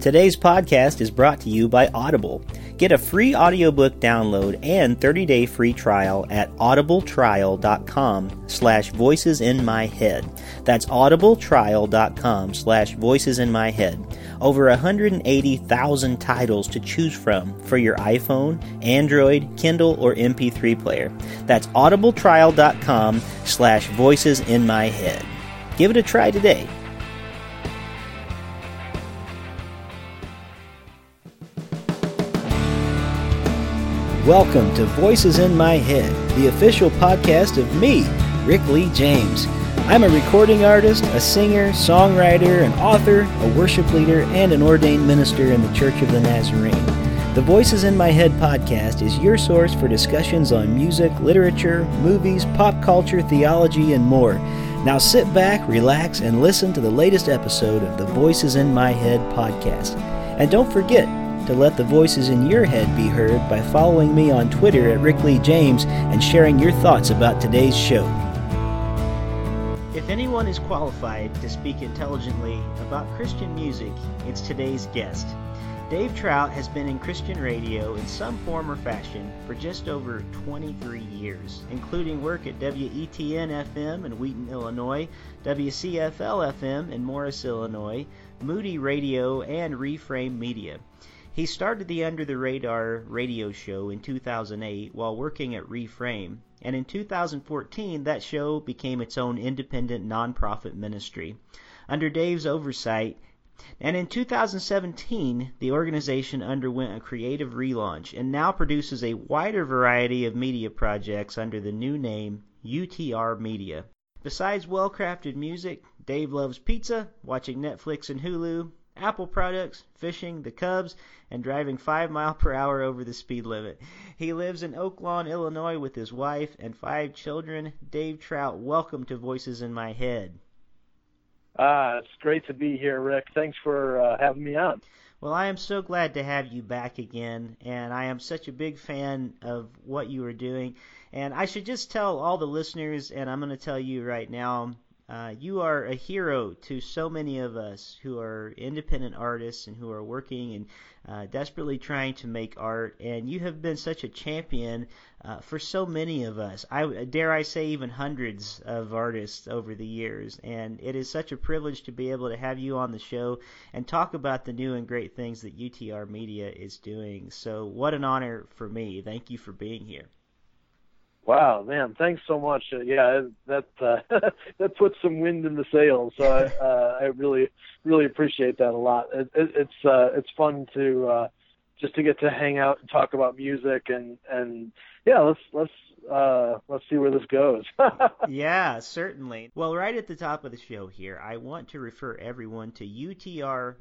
Today's podcast is brought to you by Audible. Get a free audiobook download and 30-day free trial at audibletrial.com slash voices in my head. That's audibletrial.com slash voices in my head. Over 180,000 titles to choose from for your iPhone, Android, Kindle, or MP3 player. That's audibletrial.com slash voices in my head. Give it a try today. Welcome to Voices in My Head, the official podcast of me, Rick Lee James. I'm a recording artist, a singer, songwriter, an author, a worship leader, and an ordained minister in the Church of the Nazarene. The Voices in My Head podcast is your source for discussions on music, literature, movies, pop culture, theology, and more. Now sit back, relax, and listen to the latest episode of the Voices in My Head podcast. And don't forget, to let the voices in your head be heard by following me on Twitter at Rick Lee James and sharing your thoughts about today's show. If anyone is qualified to speak intelligently about Christian music, it's today's guest. Dave Trout has been in Christian radio in some form or fashion for just over 23 years, including work at WETN FM in Wheaton, Illinois, WCFL FM in Morris, Illinois, Moody Radio, and Reframe Media. He started the Under the Radar radio show in 2008 while working at Reframe, and in 2014 that show became its own independent nonprofit ministry. Under Dave's oversight, and in 2017, the organization underwent a creative relaunch and now produces a wider variety of media projects under the new name UTR Media. Besides well crafted music, Dave loves pizza, watching Netflix and Hulu, Apple products, fishing, the Cubs, and driving five mile per hour over the speed limit. He lives in Oak Lawn, Illinois with his wife and five children. Dave Trout, welcome to Voices in My Head. Ah, it's great to be here, Rick. Thanks for uh, having me on. Well, I am so glad to have you back again, and I am such a big fan of what you are doing. And I should just tell all the listeners, and I'm going to tell you right now, uh, you are a hero to so many of us who are independent artists and who are working and uh, desperately trying to make art. And you have been such a champion uh, for so many of us. I dare I say even hundreds of artists over the years. And it is such a privilege to be able to have you on the show and talk about the new and great things that UTR Media is doing. So what an honor for me. Thank you for being here. Wow, man! Thanks so much. Uh, yeah, that uh, that puts some wind in the sails. So I, uh, I really, really appreciate that a lot. It, it, it's uh, it's fun to uh, just to get to hang out and talk about music and and yeah, let's let's uh, let's see where this goes. yeah, certainly. Well, right at the top of the show here, I want to refer everyone to utrmedia.org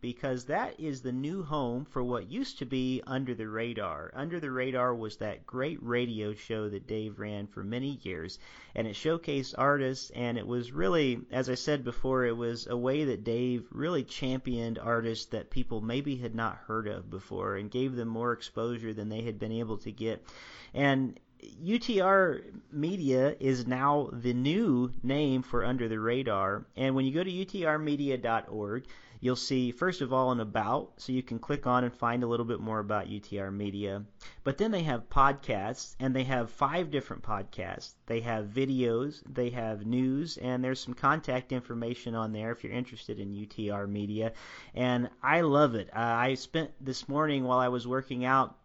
because that is the new home for what used to be Under the Radar. Under the Radar was that great radio show that Dave ran for many years, and it showcased artists, and it was really, as I said before, it was a way that Dave really championed artists that people maybe had not heard of before and gave them more exposure than they had been able to get. And UTR Media is now the new name for Under the Radar. And when you go to utrmedia.org, you'll see, first of all, an about, so you can click on and find a little bit more about UTR Media. But then they have podcasts, and they have five different podcasts. They have videos, they have news, and there's some contact information on there if you're interested in UTR Media. And I love it. Uh, I spent this morning while I was working out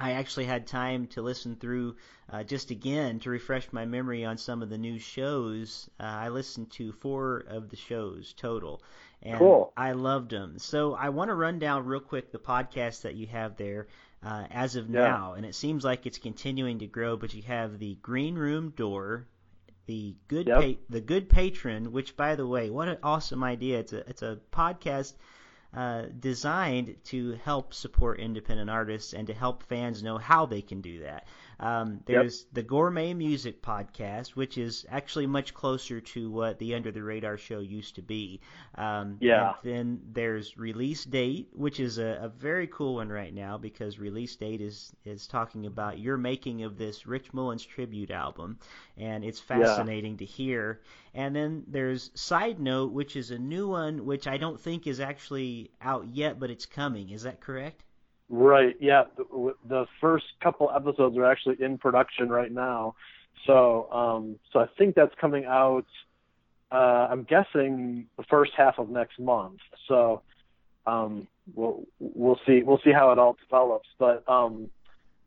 I actually had time to listen through uh, just again to refresh my memory on some of the new shows. Uh, I listened to four of the shows total, and cool. I loved them. So I want to run down real quick the podcast that you have there uh, as of yeah. now, and it seems like it's continuing to grow. But you have the Green Room Door, the good yep. pa- the Good Patron, which by the way, what an awesome idea! It's a it's a podcast uh, designed to help support independent artists and to help fans know how they can do that. Um, there's yep. the Gourmet Music Podcast, which is actually much closer to what the Under the Radar show used to be. Um, yeah. then there's Release Date, which is a, a, very cool one right now because Release Date is is talking about your making of this Rich Mullins tribute album, and it's fascinating yeah. to hear. And then there's Side Note, which is a new one, which I don't think is actually out yet, but it's coming. Is that correct? Right. Yeah. The, the first couple episodes are actually in production right now. So, um, so I think that's coming out. Uh, I'm guessing the first half of next month. So, um, we'll we'll see we'll see how it all develops. But um,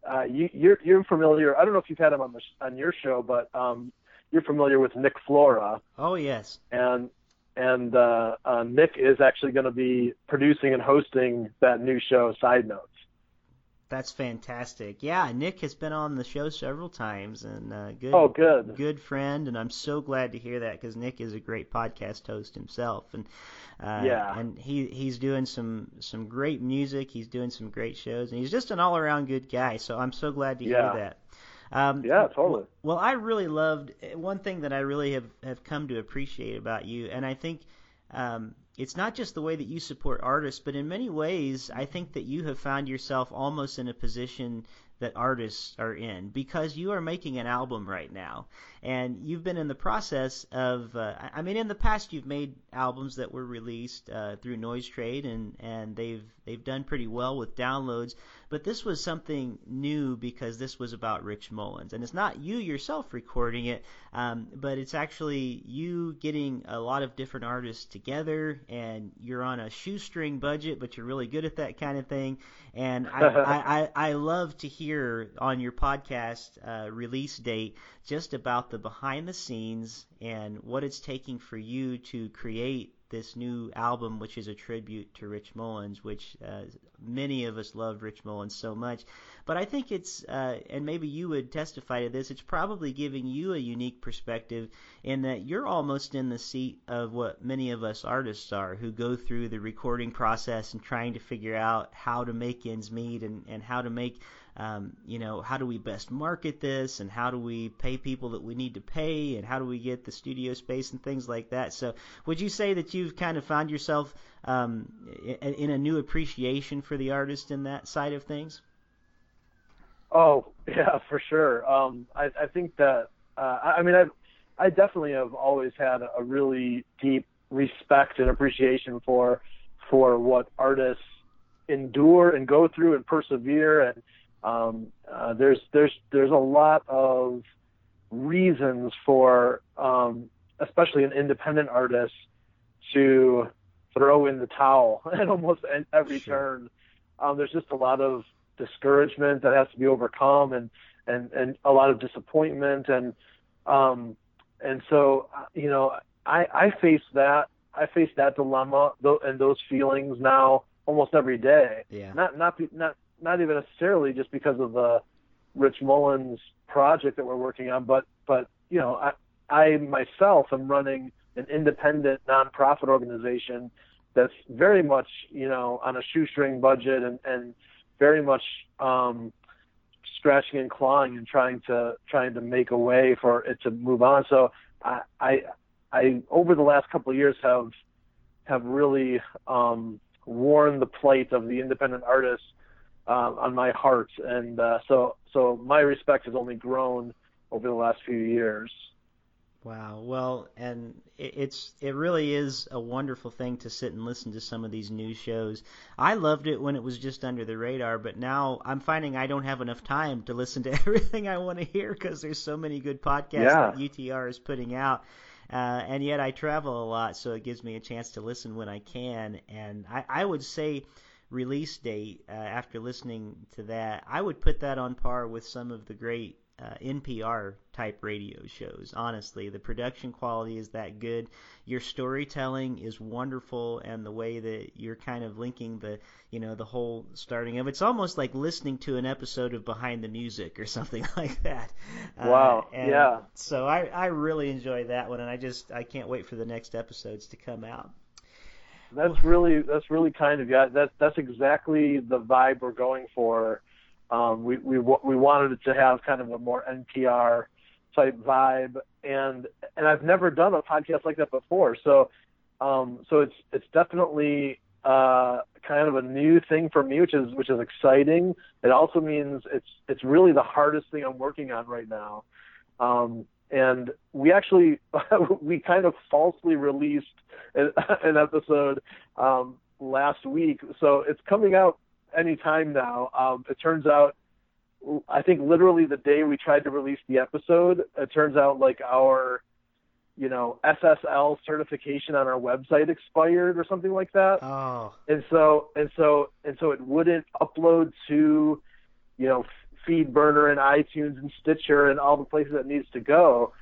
uh, you, you're you're familiar. I don't know if you've had him on the on your show, but um, you're familiar with Nick Flora. Oh yes. And and uh, uh, Nick is actually going to be producing and hosting that new show, Side Notes. That's fantastic. Yeah, Nick has been on the show several times, and uh, good. Oh, good. Good friend, and I'm so glad to hear that because Nick is a great podcast host himself, and uh, yeah, and he he's doing some some great music. He's doing some great shows, and he's just an all around good guy. So I'm so glad to yeah. hear that. Um, yeah, totally. Well, I really loved one thing that I really have have come to appreciate about you, and I think. Um, it's not just the way that you support artists, but in many ways, I think that you have found yourself almost in a position that artists are in because you are making an album right now. And you've been in the process of uh, I mean in the past you've made albums that were released uh, through Noise Trade and and they've they've done pretty well with downloads but this was something new because this was about Rich Mullins. And it's not you yourself recording it um, but it's actually you getting a lot of different artists together. And you're on a shoestring budget but you're really good at that kind of thing. And I, I, I, I love to hear hear on your podcast uh, release date just about the behind the scenes and what it's taking for you to create this new album, which is a tribute to Rich Mullins, which uh, many of us loved Rich Mullins so much. But I think it's, uh, and maybe you would testify to this, it's probably giving you a unique perspective in that you're almost in the seat of what many of us artists are who go through the recording process and trying to figure out how to make ends meet and, and how to make um, you know, how do we best market this and how do we pay people that we need to pay and how do we get the studio space and things like that. So, would you say that you've kind of found yourself um, in, in a new appreciation for the artist in that side of things? Oh yeah, for sure. Um, I, I think that uh, I mean I I definitely have always had a really deep respect and appreciation for for what artists endure and go through and persevere and um, uh, there's there's there's a lot of reasons for um, especially an independent artist to throw in the towel at almost every turn. Um, there's just a lot of discouragement that has to be overcome and and and a lot of disappointment and um and so you know I I face that I face that dilemma though and those feelings now almost every day. Yeah. Not not not not even necessarily just because of the Rich Mullins project that we're working on, but but you know, I I myself am running an independent nonprofit organization that's very much you know on a shoestring budget and and very much um, scratching and clawing and trying to trying to make a way for it to move on. So I I, I over the last couple of years have have really um, worn the plate of the independent artist uh, on my heart, and uh, so so my respect has only grown over the last few years. Wow. Well, and it's it really is a wonderful thing to sit and listen to some of these new shows. I loved it when it was just under the radar, but now I'm finding I don't have enough time to listen to everything I want to hear because there's so many good podcasts yeah. that UTR is putting out. Uh, and yet I travel a lot, so it gives me a chance to listen when I can. And I, I would say release date, uh, after listening to that, I would put that on par with some of the great uh, NPR type radio shows. Honestly, the production quality is that good. Your storytelling is wonderful, and the way that you're kind of linking the, you know, the whole starting of it's almost like listening to an episode of Behind the Music or something like that. Uh, wow. Uh, yeah. So I I really enjoy that one, and I just I can't wait for the next episodes to come out. That's really that's really kind of yeah. That that's exactly the vibe we're going for Um, we we we wanted it to have kind of a more NPR type vibe, and and I've never done a podcast like that before. So um, so it's it's definitely uh, kind of a new thing for me, which is which is exciting. It also means it's it's really the hardest thing I'm working on right now. Um, and we actually we kind of falsely released an, an episode um, last week, so it's coming out anytime now. Um, it turns out, I think literally the day we tried to release the episode, it turns out like our you know, SSL certification on our website expired or something like that. Oh. And so and so and so it wouldn't upload to, you know, FeedBurner and iTunes and Stitcher and all the places it needs to go.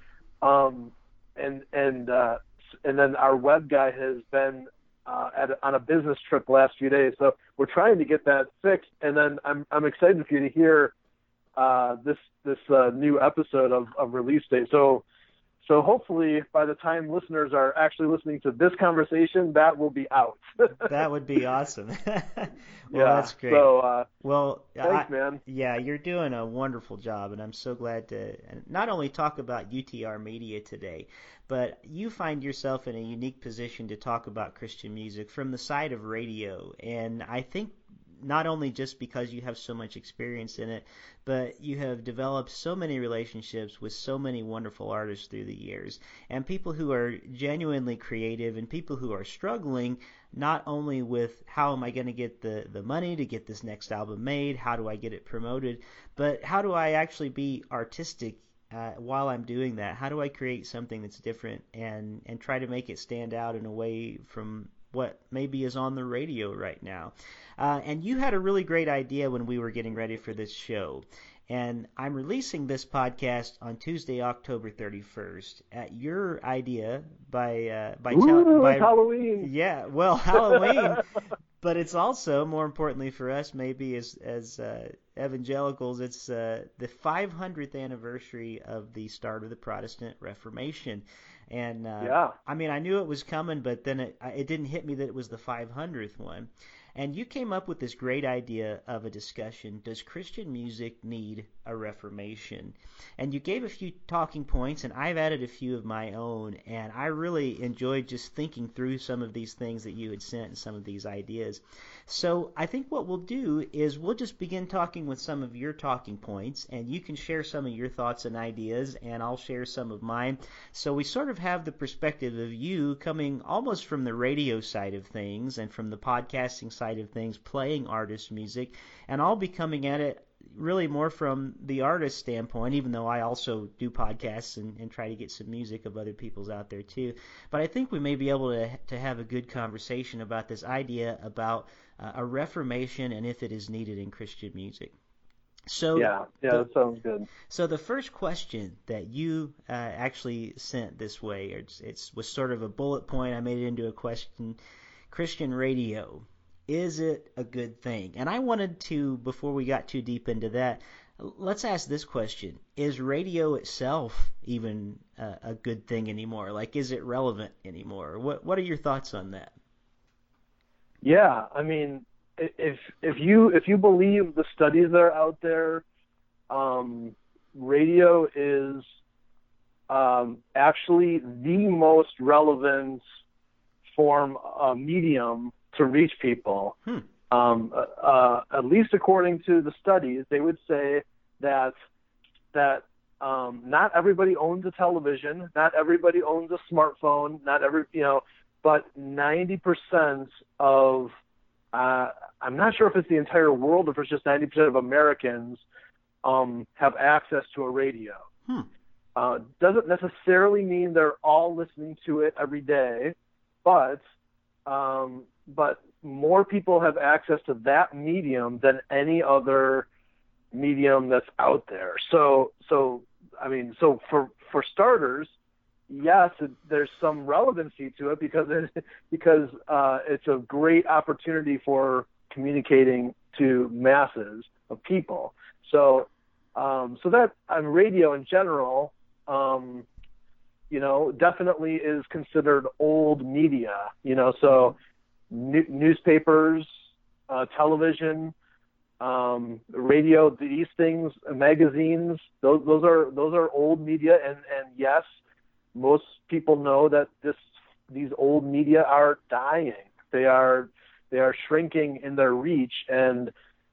Um, and and uh, and then our web guy has been uh, at on a business trip the last few days, so we're trying to get that fixed. And then I'm I'm excited for you to hear uh, this this uh, new episode of, of release date. So so hopefully, by the time listeners are actually listening to this conversation, that will be out. that would be awesome. well, yeah, that's great. So, uh, well, thanks, I, man. Yeah, you're doing a wonderful job, and I'm so glad to not only talk about UTR Media today, but you find yourself in a unique position to talk about Christian music from the side of radio, and I think not only just because you have so much experience in it, but you have developed so many relationships with so many wonderful artists through the years, and people who are genuinely creative, and people who are struggling not only with how am I going to get the, the money to get this next album made, how do I get it promoted, but how do I actually be artistic uh, while I'm doing that? How do I create something that's different and and try to make it stand out in a way from what maybe is on the radio right now. Uh, and you had a really great idea when we were getting ready for this show. And I'm releasing this podcast on Tuesday, October 31st. At your idea by uh, by, Ooh, by Halloween. Yeah, well, Halloween. but it's also more importantly for us, maybe as as uh, evangelicals, it's uh, the 500th anniversary of the start of the Protestant Reformation. And uh, yeah, I mean, I knew it was coming, but then it it didn't hit me that it was the 500th one. And you came up with this great idea of a discussion Does Christian music need a reformation? And you gave a few talking points, and I've added a few of my own. And I really enjoyed just thinking through some of these things that you had sent and some of these ideas. So I think what we'll do is we'll just begin talking with some of your talking points, and you can share some of your thoughts and ideas, and I'll share some of mine. So we sort of have the perspective of you coming almost from the radio side of things and from the podcasting side of things, playing artist music, and I'll be coming at it really more from the artist standpoint, even though I also do podcasts and, and try to get some music of other people's out there too. But I think we may be able to to have a good conversation about this idea about uh, a reformation and if it is needed in Christian music. So yeah, yeah, the, that sounds good. So the first question that you uh, actually sent this way, it's, it's was sort of a bullet point. I made it into a question: Christian radio is it a good thing? And I wanted to, before we got too deep into that, let's ask this question: Is radio itself even a good thing anymore? Like, is it relevant anymore? What What are your thoughts on that? Yeah, I mean, if if you if you believe the studies that are out there, um, radio is um, actually the most relevant form uh, medium to reach people. Hmm. Um, uh, uh, at least according to the studies, they would say that that um, not everybody owns a television, not everybody owns a smartphone, not every you know, but 90% of uh, I'm not sure if it's the entire world or if it's just 90% of Americans um, have access to a radio. Hmm. Uh, doesn't necessarily mean they're all listening to it every day, but um, but more people have access to that medium than any other medium that's out there. So so I mean so for for starters, yes, it, there's some relevancy to it because it, because uh, it's a great opportunity for communicating to masses of people. So um, so that on radio in general, um, you know, definitely is considered old media. You know, so newspapers, uh, television, um, radio, these things, magazines, those those are those are old media, and and yes, most people know that this these old media are dying. They are they are shrinking in their reach, and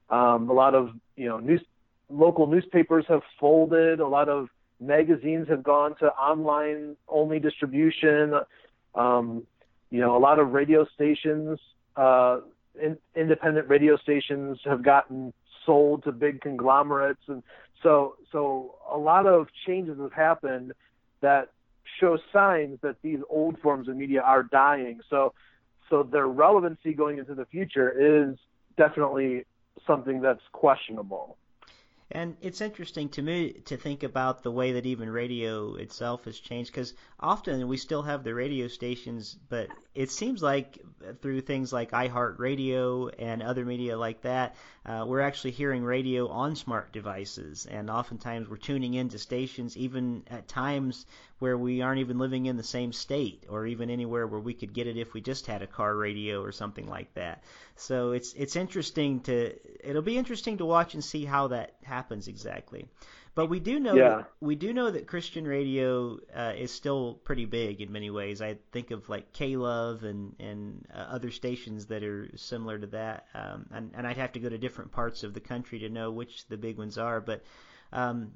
um, a lot of you know news local newspapers have folded. A lot of magazines have gone to online only distribution. Um, you know, a lot of radio stations uh, in, independent radio stations have gotten sold to big conglomerates, and so so a lot of changes have happened that show signs that these old forms of media are dying. So so their relevancy going into the future is definitely something that's questionable. And it's interesting to me to think about the way that even radio itself has changed because often we still have the radio stations, but it seems like through things like iHeartRadio and other media like that, uh, we're actually hearing radio on smart devices. And oftentimes we're tuning into stations even at times where we aren't even living in the same state or even anywhere where we could get it if we just had a car radio or something like that. So it's it's interesting to it'll be interesting to watch and see how that happens exactly. But we do know yeah. that, we do know that Christian radio uh, is still pretty big in many ways. I think of like K Love and and uh, other stations that are similar to that. Um, and and I'd have to go to different parts of the country to know which the big ones are. But um,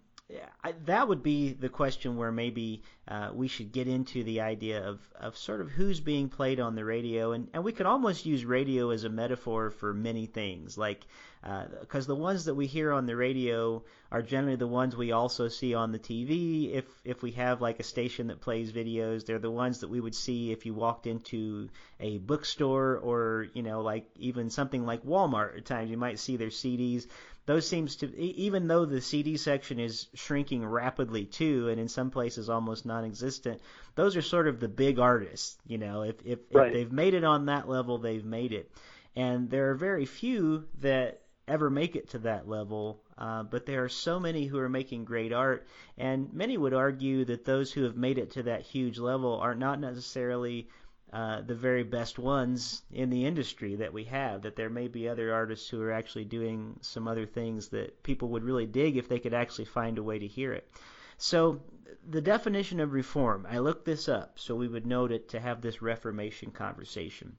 I, that would be the question where maybe uh, we should get into the idea of, of sort of who's being played on the radio, and, and we could almost use radio as a metaphor for many things, like because uh, the ones that we hear on the radio are generally the ones we also see on the TV. If if we have like a station that plays videos, they're the ones that we would see if you walked into a bookstore or you know like even something like Walmart. At times you might see their CDs those seems to even though the CD section is shrinking rapidly too, and in some places almost non-existent. Those are sort of the big artists, you know. If if, right. if they've made it on that level, they've made it, and there are very few that ever make it to that level. Uh, but there are so many who are making great art, and many would argue that those who have made it to that huge level are not necessarily uh, the very best ones in the industry that we have. That there may be other artists who are actually doing some other things that people would really dig if they could actually find a way to hear it. So the definition of reform, I looked this up so we would note it to have this reformation conversation.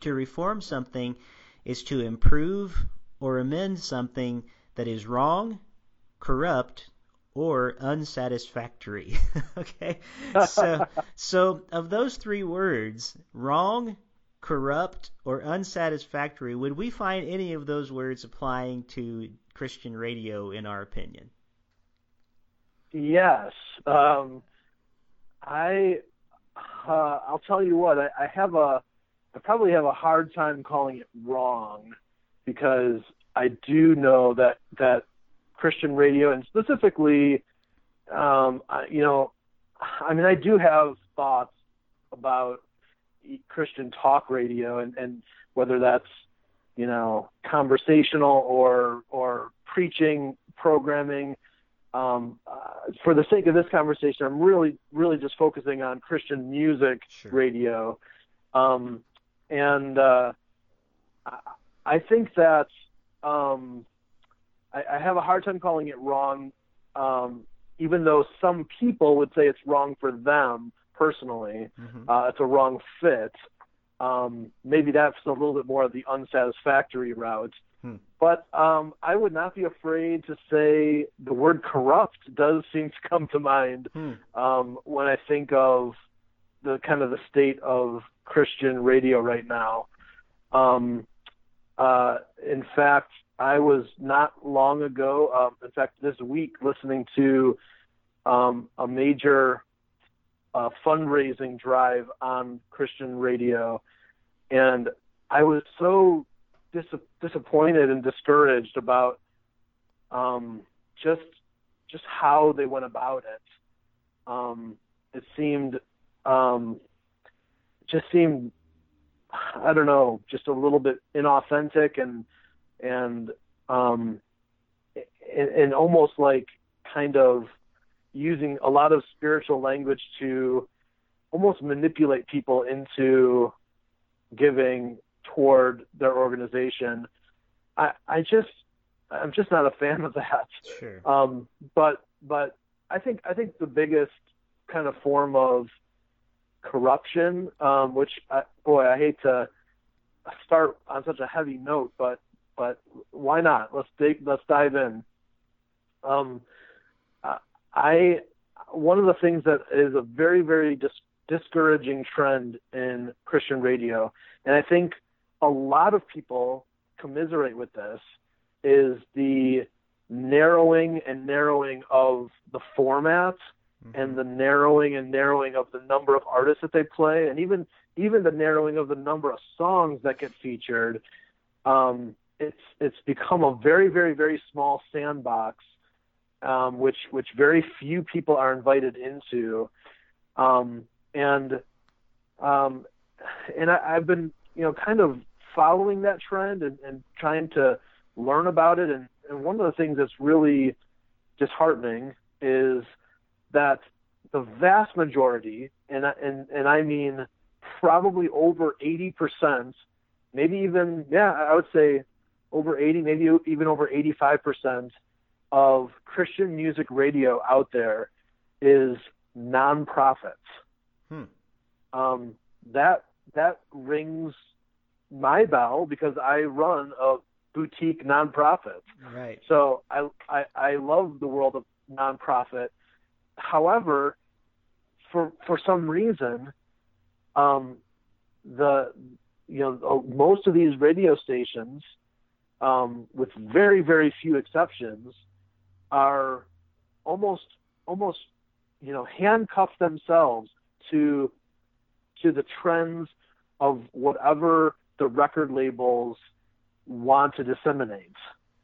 To reform something is to improve or amend something that is wrong, corrupt, or unsatisfactory. okay? So so of those three words, wrong, corrupt, or unsatisfactory, would we find any of those words applying to Christian radio in our opinion? Yes. Um, I uh, I'll tell you what, I, I have a I probably have a hard time calling it wrong because I do know that that Christian radio, and specifically, um, you know, I mean, I do have thoughts about Christian talk radio, and, and whether that's you know conversational or or preaching programming. Um, uh, for the sake of this conversation, I'm really really just focusing on Christian music sure. radio, um, and uh, I think that um, I, I have a hard time calling it wrong, um, even though some people would say it's wrong for them personally. Mm-hmm. Uh, it's a wrong fit. Um, maybe that's a little bit more of the unsatisfactory route. Hmm. But um, I would not be afraid to say the word corrupt does seem to come to mind hmm. um, when I think of the kind of the state of Christian radio right now. Um, uh, in fact, I was not long ago, um, in fact, this week, listening to um, a major uh, fundraising drive on Christian radio, and I was so dis- disappointed and discouraged about um, just just how they went about it. Um, it seemed um, just seemed I don't know, just a little bit inauthentic and and um, and, and almost like kind of using a lot of spiritual language to almost manipulate people into giving toward their organization. I, I just I'm just not a fan of that. Sure. Um, but but I think I think the biggest kind of form of corruption, um, which I, boy I hate to start on such a heavy note, but but why not? Let's dig. Let's dive in. Um, I one of the things that is a very very dis- discouraging trend in Christian radio, and I think a lot of people commiserate with this, is the narrowing and narrowing of the format mm-hmm. and the narrowing and narrowing of the number of artists that they play, and even even the narrowing of the number of songs that get featured. Um, it's it's become a very very very small sandbox um, which which very few people are invited into, um, and um, and I, I've been you know kind of following that trend and, and trying to learn about it. And, and one of the things that's really disheartening is that the vast majority, and and and I mean probably over 80%, maybe even yeah, I would say over 80, maybe even over 85% of Christian music radio out there is nonprofits. Hmm. Um, that that rings my bell because I run a boutique nonprofit. Right. So I I, I love the world of nonprofit. However, for for some reason, um, the you know most of these radio stations, um, with very very few exceptions, are almost almost you know handcuff themselves to to the trends of whatever the record labels want to disseminate.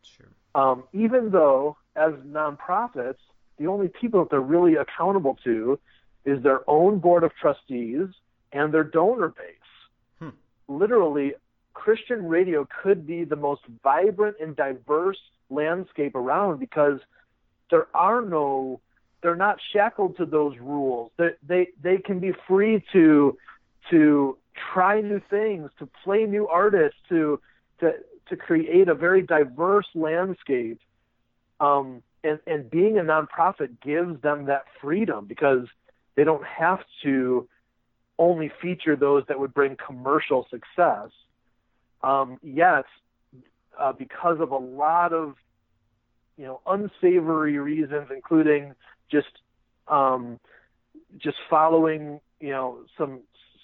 Sure. Um, even though as nonprofits, the only people that they're really accountable to is their own board of trustees and their donor base. Hmm. Literally, Christian radio could be the most vibrant and diverse landscape around because there are no they're not shackled to those rules. They they they can be free to to try new things, to play new artists, to to to create a very diverse landscape. Um, and and being a nonprofit gives them that freedom because they don't have to only feature those that would bring commercial success. Um, yet, uh, because of a lot of you know unsavory reasons, including just um, just following you know some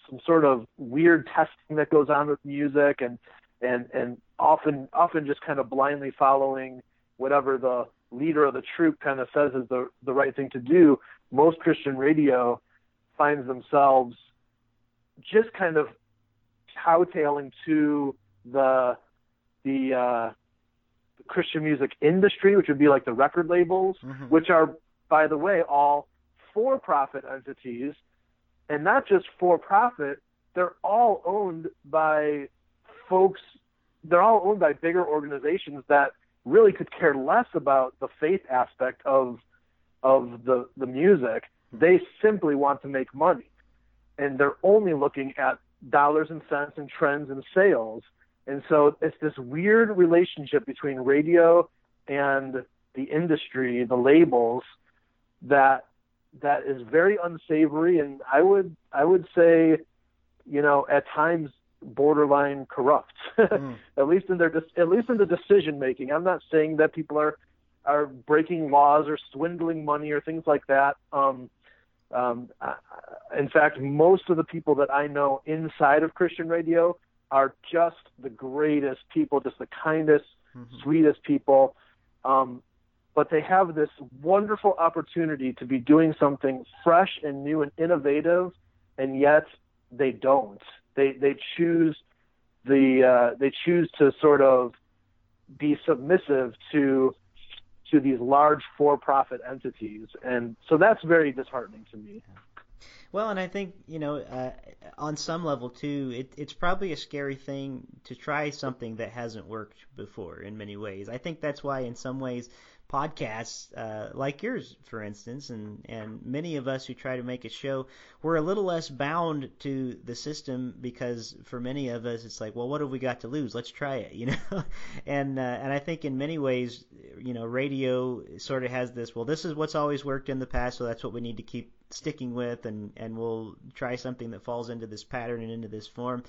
some sort of weird testing that goes on with music and and and often often just kind of blindly following whatever the leader of the troop kind of says is the the right thing to do. Most christian radio finds themselves just kind of kowtailing to the the uh Christian music industry, which would be like the record labels, mm-hmm. which are, by the way, all for profit entities. And not just for profit, they're all owned by folks, they're all owned by bigger organizations that really could care less about the faith aspect of of the, the music. They simply want to make money. And they're only looking at dollars and cents and trends and sales and so it's this weird relationship between radio and the industry, the labels, that that is very unsavory, and I would I would say, you know, at times borderline corrupt. mm. at least in their at least in the decision making. I'm not saying that people are are breaking laws or swindling money or things like that. Um, um, in fact, most of the people that I know inside of Christian radio are just the greatest people, just the kindest, mm-hmm. sweetest people. Um, but they have this wonderful opportunity to be doing something fresh and new and innovative, and yet they don't. They they choose the uh, they choose to sort of be submissive to to these large for-profit entities, and so that's very disheartening to me. Well, and I think you know, uh, on some level too, it, it's probably a scary thing to try something that hasn't worked before. In many ways, I think that's why, in some ways, podcasts uh, like yours, for instance, and and many of us who try to make a show, we're a little less bound to the system because for many of us, it's like, well, what have we got to lose? Let's try it, you know. and uh, and I think in many ways, you know, radio sort of has this. Well, this is what's always worked in the past, so that's what we need to keep sticking with, and and we'll try something that falls into this pattern and into this form.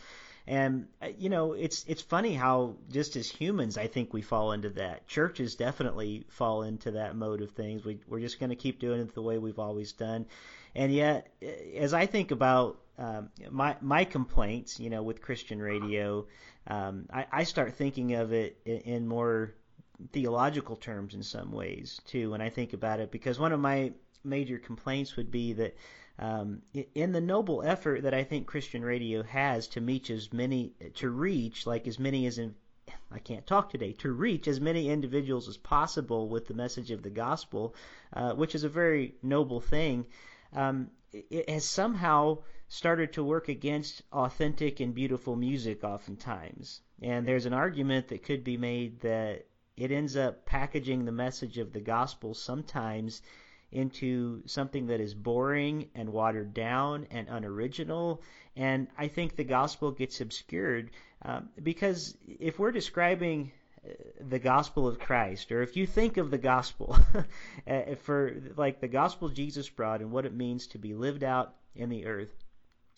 And uh, you know, it's it's funny how just as humans, I think we fall into that. Churches definitely fall into that mode of things. We we're just going to keep doing it the way we've always done. And yet, uh, as I think about um, my my complaints, you know, with Christian radio, um, I, I start thinking of it in, in more theological terms in some ways too when I think about it because one of my major complaints would be that um, in the noble effort that I think Christian radio has to reach as many to reach like as many as in, I can't talk today to reach as many individuals as possible with the message of the gospel, uh, which is a very noble thing. Um, it has somehow started to work against authentic and beautiful music oftentimes. And there's an argument that could be made that it ends up packaging the message of the gospel sometimes into something that is boring and watered down and unoriginal. And I think the gospel gets obscured um, because if we're describing uh, the gospel of Christ, or if you think of the gospel uh, for like the gospel Jesus brought and what it means to be lived out in the earth,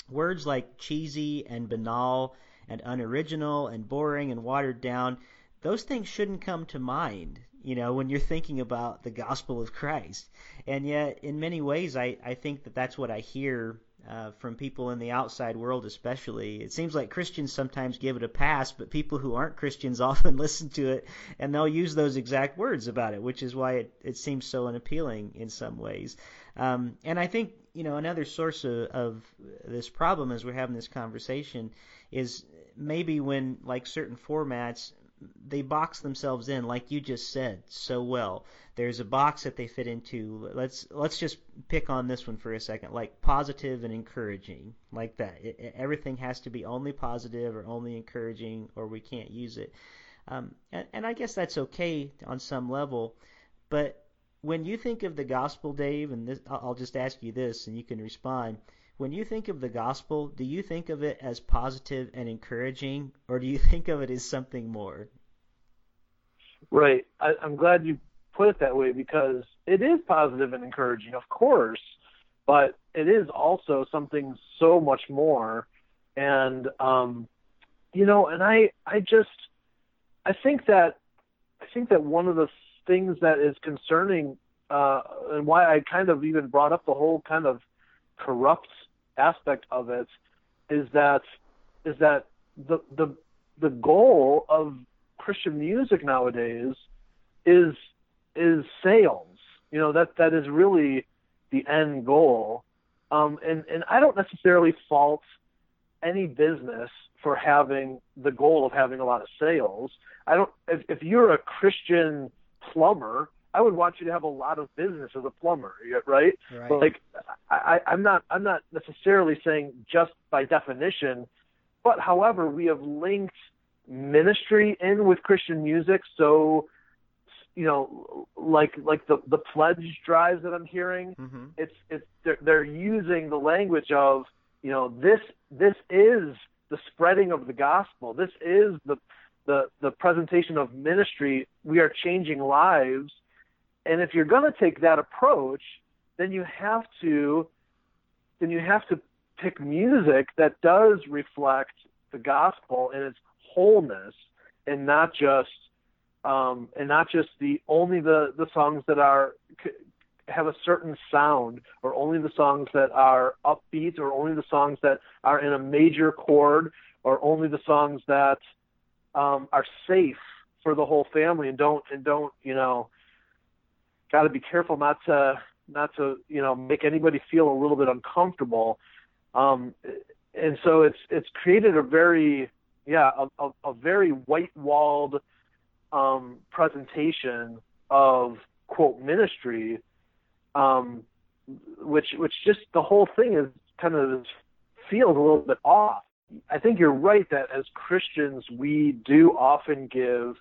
words like cheesy and banal and unoriginal and boring and watered down, those things shouldn't come to mind you know, when you're thinking about the gospel of Christ. And yet, in many ways, I, I think that that's what I hear uh, from people in the outside world, especially. It seems like Christians sometimes give it a pass, but people who aren't Christians often listen to it and they'll use those exact words about it, which is why it, it seems so unappealing in some ways. Um, and I think, you know, another source of, of this problem as we're having this conversation is maybe when, like certain formats, they box themselves in like you just said so well. There's a box that they fit into. Let's let's just pick on this one for a second, like positive and encouraging, like that. It, everything has to be only positive or only encouraging, or we can't use it. Um, and, and I guess that's okay on some level, but when you think of the gospel, Dave, and this, I'll just ask you this, and you can respond when you think of the gospel, do you think of it as positive and encouraging, or do you think of it as something more? Right. I, I'm glad you put it that way because it is positive and encouraging, of course, but it is also something so much more. And um, you know, and I, I just, I think that, I think that one of the things that is concerning, uh, and why I kind of even brought up the whole kind of corrupt aspect of it is that is that the the the goal of Christian music nowadays is is sales. You know that that is really the end goal. Um, and and I don't necessarily fault any business for having the goal of having a lot of sales. I don't. If, if you're a Christian plumber, I would want you to have a lot of business as a plumber, right? right. But like, I, I'm not, I'm not necessarily saying just by definition, but however, we have linked ministry in with Christian music. So, you know, like like the the pledge drives that I'm hearing, mm-hmm. it's it's they're, they're using the language of you know this this is the spreading of the gospel. This is the the the presentation of ministry. We are changing lives and if you're going to take that approach, then you have to then you have to pick music that does reflect the gospel in its wholeness and not just um, and not just the only the the songs that are have a certain sound or only the songs that are upbeat or only the songs that are in a major chord or only the songs that um, are safe for the whole family and don't and don't you know got to be careful not to not to you know make anybody feel a little bit uncomfortable. Um, and so it's it's created a very yeah a, a, a very white walled um, presentation of quote ministry um, which which just the whole thing is kind of feels a little bit off. I think you're right that as Christians we do often give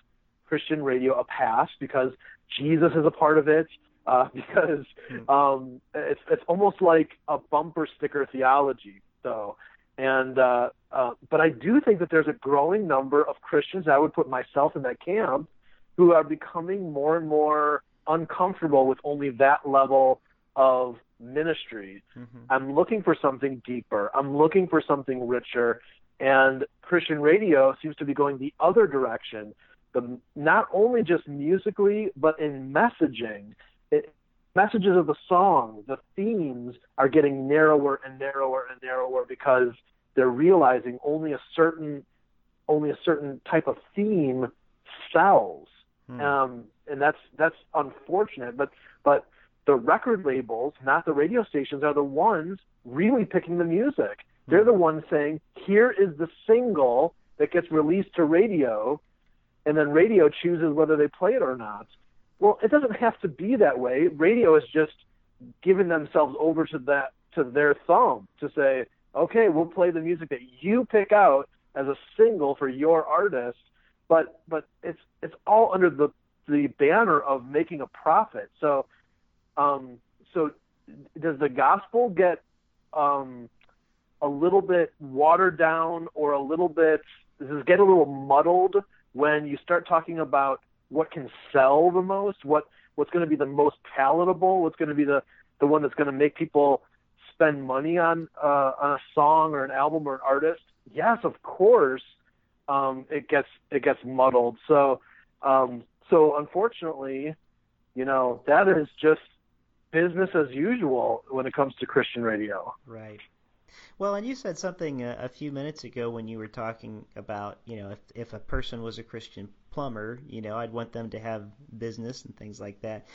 Christian radio a pass because Jesus is a part of it. Uh, because hmm. um, it's it's almost like a bumper sticker theology, though. And uh, uh, but I do think that there's a growing number of Christians. I would put myself in that camp, who are becoming more and more uncomfortable with only that level of ministry. Mm-hmm. I'm looking for something deeper. I'm looking for something richer. And Christian radio seems to be going the other direction. The not only just musically, but in messaging. It, messages of the song, the themes are getting narrower and narrower and narrower because they're realizing only a certain only a certain type of theme sells. Hmm. Um, and that's that's unfortunate. But but the record labels, not the radio stations, are the ones really picking the music. They're the ones saying, here is the single that gets released to radio, and then radio chooses whether they play it or not. Well, it doesn't have to be that way. Radio is just giving themselves over to that to their thumb to say, okay, we'll play the music that you pick out as a single for your artist, but but it's it's all under the the banner of making a profit. So um, so does the gospel get um, a little bit watered down or a little bit does it get a little muddled when you start talking about what can sell the most, what what's going to be the most palatable, what's going to be the the one that's going to make people spend money on uh, on a song or an album or an artist? Yes, of course, um, it gets it gets muddled. So um, so unfortunately, you know that is just business as usual when it comes to Christian radio. Right. Well, and you said something a, a, few minutes ago when you were talking about, you know, if if a person was a Christian plumber, you know, I'd want them to have business and things like that.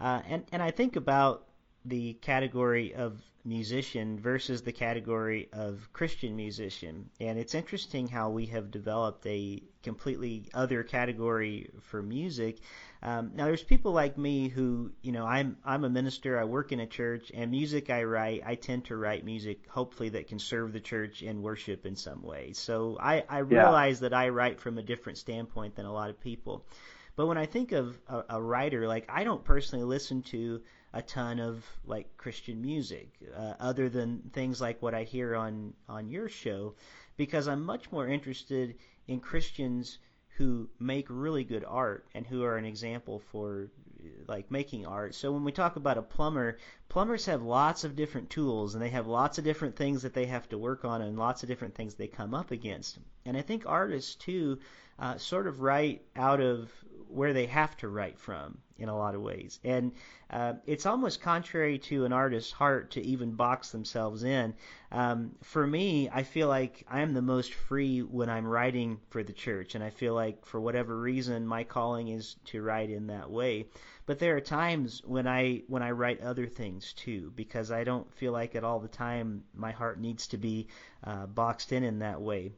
Uh, and and I think about the category of musician versus the category of Christian musician. And it's interesting how we have developed a completely other category for music. Um, now, there's people like me who, you know, I'm I'm a minister. I work in a church, and music I write, I tend to write music, hopefully that can serve the church and worship in some way. So I, I realize yeah. that I write from a different standpoint than a lot of people. But when I think of a, a writer, like I don't personally listen to a ton of like Christian music, uh, other than things like what I hear on on your show, because I'm much more interested in Christians who make really good art and who are an example for like making art. So when we talk about a plumber, plumbers have lots of different tools and they have lots of different things that they have to work on and lots of different things they come up against. And I think artists too uh, sort of write out of where they have to write from in a lot of ways. And uh, it's almost contrary to an artist's heart to even box themselves in. Um, for me, I feel like I am the most free when I'm writing for the church, and I feel like for whatever reason, my calling is to write in that way. But there are times when I when I write other things too, because I don't feel like at all the time my heart needs to be uh, boxed in in that way.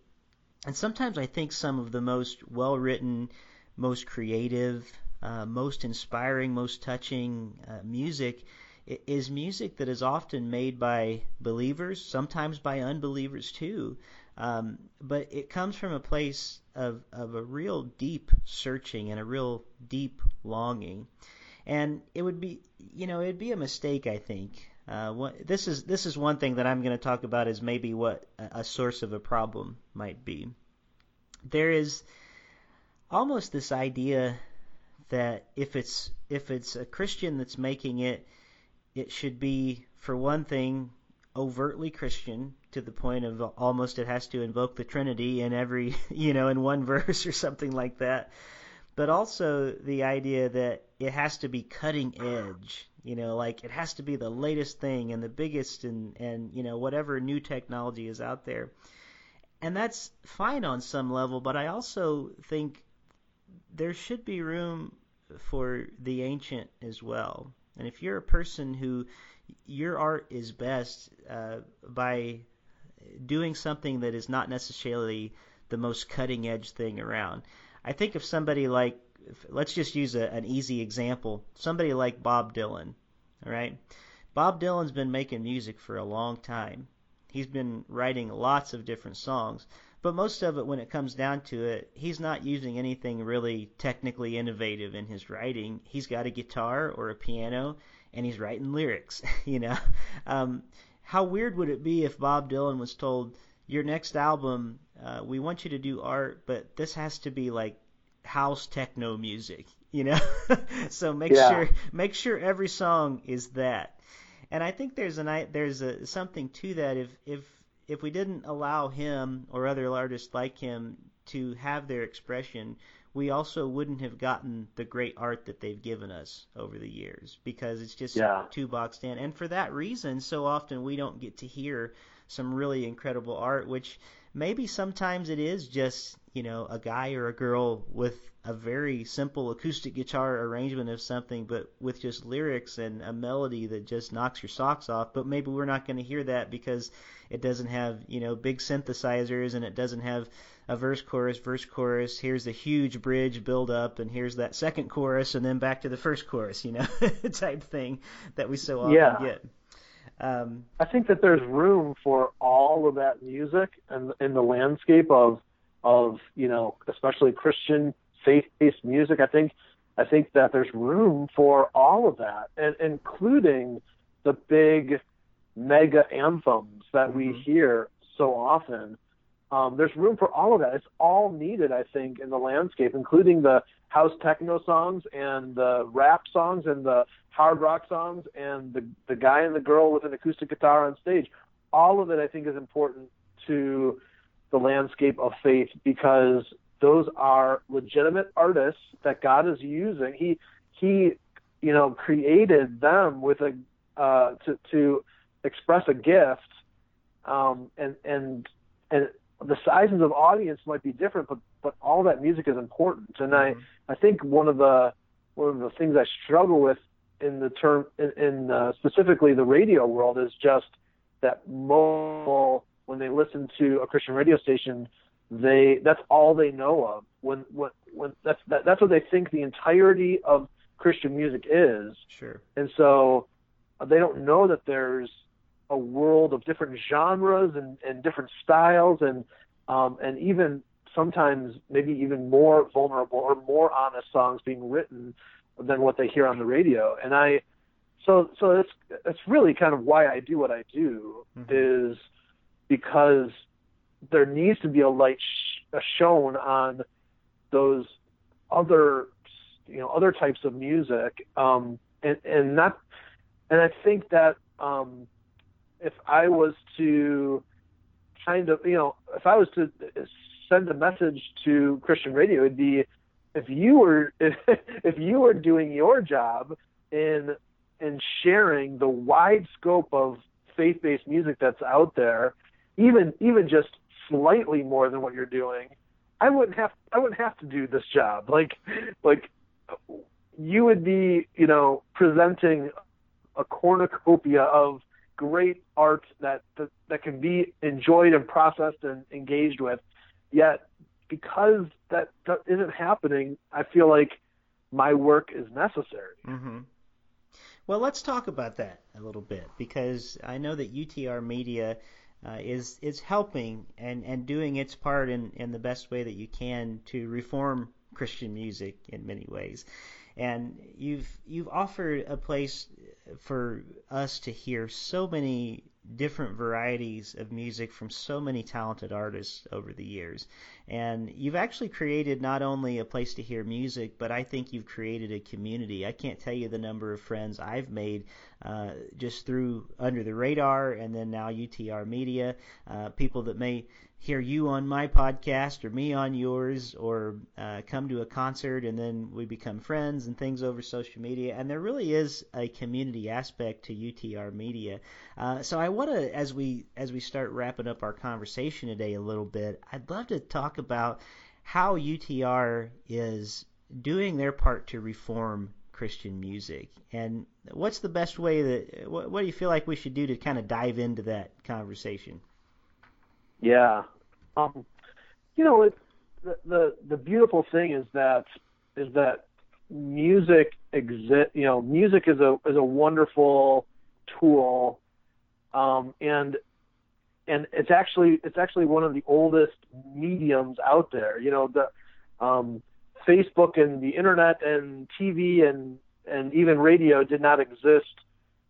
And sometimes I think some of the most well written most creative, uh, most inspiring, most touching uh, music is music that is often made by believers, sometimes by unbelievers too. Um, but it comes from a place of, of a real deep searching and a real deep longing. And it would be, you know, it'd be a mistake, I think. Uh, what, this is this is one thing that I'm going to talk about is maybe what a, a source of a problem might be. There is almost this idea that if it's if it's a Christian that's making it, it should be for one thing overtly Christian to the point of almost it has to invoke the Trinity in every you know in one verse or something like that. But also the idea that it has to be cutting edge, you know, like it has to be the latest thing and the biggest and and you know whatever new technology is out there. And that's fine on some level, but I also think there should be room for the ancient as well. And if you're a person who your art is best uh, by doing something that is not necessarily the most cutting edge thing around. I think of somebody like, let's just use a, an easy example, somebody like Bob Dylan, all right? Bob Dylan's been making music for a long time. He's been writing lots of different songs, but most of it, when it comes down to it, he's not using anything really technically innovative in his writing. He's got a guitar or a piano, and he's writing lyrics. you know, um, how weird would it be if Bob Dylan was told, "Your next album, uh, we want you to do art, but this has to be like house techno music." You know, so make Yeah. sure make sure every song is that. And I think there's an there's a something to that if if if we didn't allow him or other artists like him to have their expression, we also wouldn't have gotten the great art that they've given us over the years because it's just Yeah. too boxed in. And for that reason, so often we don't get to hear some really incredible art, which maybe sometimes it is just, you know, a guy or a girl with a very simple acoustic guitar arrangement of something, but with just lyrics and a melody that just knocks your socks off. But maybe we're not going to hear that because it doesn't have, you know, big synthesizers and it doesn't have a verse chorus verse chorus here's the huge bridge build up and here's that second chorus and then back to the first chorus you know type thing that we so often Yeah. get um I think that there's room for all of that music and in the landscape of of you know especially Christian faith-based music. I think I think that there's room for all of that, and including the big mega anthems that we Mhm. hear so often. Um, there's room for all of that. It's all needed, I think, in the landscape, including the house techno songs and the rap songs and the hard rock songs and the the guy and the girl with an acoustic guitar on stage. All of it, I think, is important to the landscape of faith because those are legitimate artists that God is using. He he, you know, created them with a uh, to to express a gift, um, and and and the sizes of audience might be different, but but all that music is important. And I I think one of the one of the things I struggle with in the term in, in uh, specifically the radio world is just that most when they listen to a Christian radio station, they that's all they know of. When when when that's that, that's what they think the entirety of Christian music is, sure and so uh, they don't know that there's a world of different genres and, and different styles and um, and even sometimes maybe even more vulnerable or more honest songs being written than what they hear on the radio. And I so so it's it's really kind of why I do what I do Mhm. is because there needs to be a light sh- shown on those other you know other types of music um and and not and I think that um if I was to kind of you know if I was to send a message to Christian radio it'd be if you were if you were doing your job in in sharing the wide scope of faith-based music that's out there even even just slightly more than what you're doing I wouldn't have I wouldn't have to do this job. Like like you would be you know presenting a cornucopia of great art that, that that can be enjoyed and processed and engaged with yet because that, isn't happening i feel like my work is necessary hmm Well, let's talk about that a little bit because I know that UTR Media uh, is is helping and, and doing its part in, in the best way that you can to reform Christian music in many ways. And you've you've offered a place for us to hear so many different varieties of music from so many talented artists over the years. And you've actually created not only a place to hear music, but I think you've created a community. I can't tell you the number of friends I've made uh, just through Under the Radar and then now UTR Media, uh, people that may hear you on my podcast or me on yours or uh, come to a concert and then we become friends and things over social media. And there really is a community aspect to UTR Media. Uh, so I want to, as we as we start wrapping up our conversation today a little bit, I'd love to talk about how UTR is doing their part to reform Christian music, and what's the best way that what, what do you feel like we should do to kind of dive into that conversation? Yeah. Um, you know, it, the, the the beautiful thing is that is that music exist. You know, music is a is a wonderful tool, um, and and it's actually it's actually one of the oldest mediums out there. You know, the um, Facebook and the internet and TV and and even radio did not exist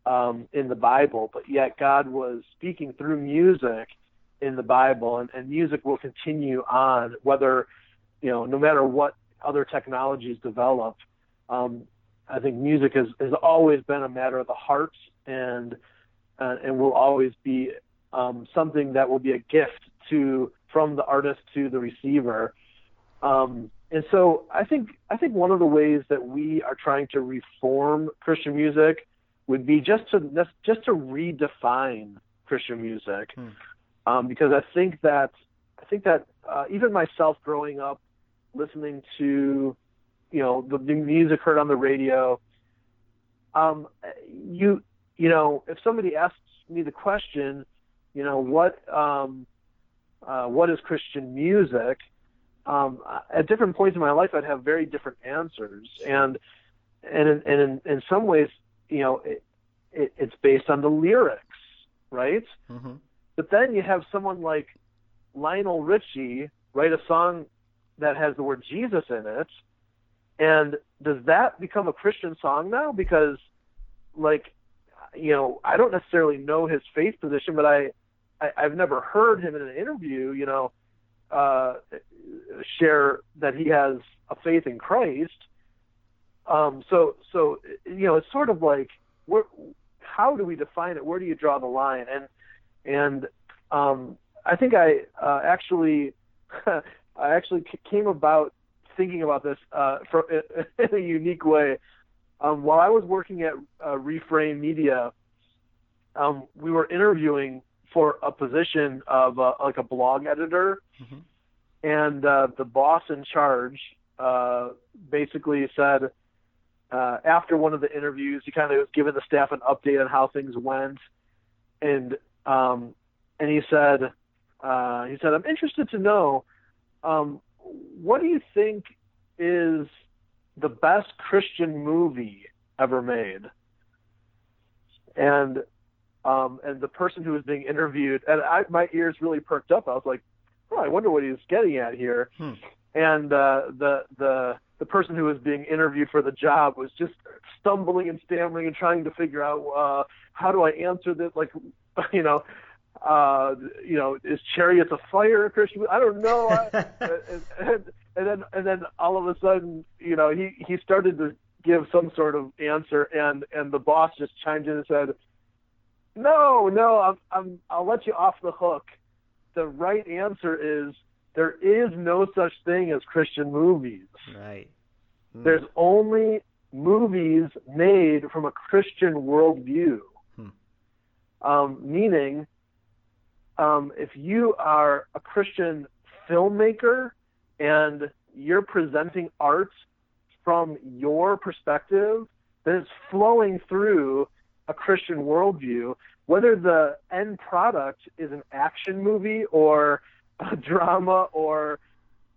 um, in the Bible, but yet God was speaking through music in the Bible, and, and music will continue on whether you know no matter what other technologies develop. Um, I think music has, has always been a matter of the heart and uh, and will always be um, something that will be a gift to from the artist to the receiver. Um, and so I think I think one of the ways that we are trying to reform Christian music would be just to just to redefine Christian music, hmm. um, because I think that I think that uh, even myself growing up listening to you know the, the music heard on the radio, um, you you know if somebody asks me the question, you know what um, uh, what is Christian music? Um, at different points in my life, I'd have very different answers, and and in, and in, in some ways, you know, it, it, it's based on the lyrics, right? Mm-hmm. But then you have someone like Lionel Richie write a song that has the word Jesus in it, and does that become a Christian song now? Because, like, you know, I don't necessarily know his faith position, but I I, I've never heard him in an interview, you know, uh, share that he has a faith in Christ. Um, so, so you know, it's sort of like, where, how do we define it? Where do you draw the line? And and um, I think I uh, actually, I actually came about thinking about this uh, for, in a unique way. Um, while I was working at uh, ReFrame Media, um, we were interviewing for a position of uh, like a blog editor, mm-hmm. and uh, the boss in charge uh, basically said uh, after one of the interviews, he kind of was giving the staff an update on how things went, and um, and he said uh, he said I'm interested to know um, what do you think is the best Christian movie ever made? And um, and the person who was being interviewed, and I, my ears really perked up. I was like, "Oh, I wonder what he's getting at here." Hmm. And uh, the the the person who was being interviewed for the job was just stumbling and stammering and trying to figure out uh, how do I answer this? Like, you know, uh, you know, is Chariots of Fire Christian? I don't know. and, and, and then and then all of a sudden, you know, he he started to give some sort of answer, and and the boss just chimed in and said no, no, I'm, I'm, I'll let you off the hook. The right answer is there is no such thing as Christian movies. Right. Mm. There's only movies made from a Christian worldview. Hmm. Um, meaning, um, if you are a Christian filmmaker and you're presenting art from your perspective, then it's flowing through a Christian worldview, whether the end product is an action movie or a drama or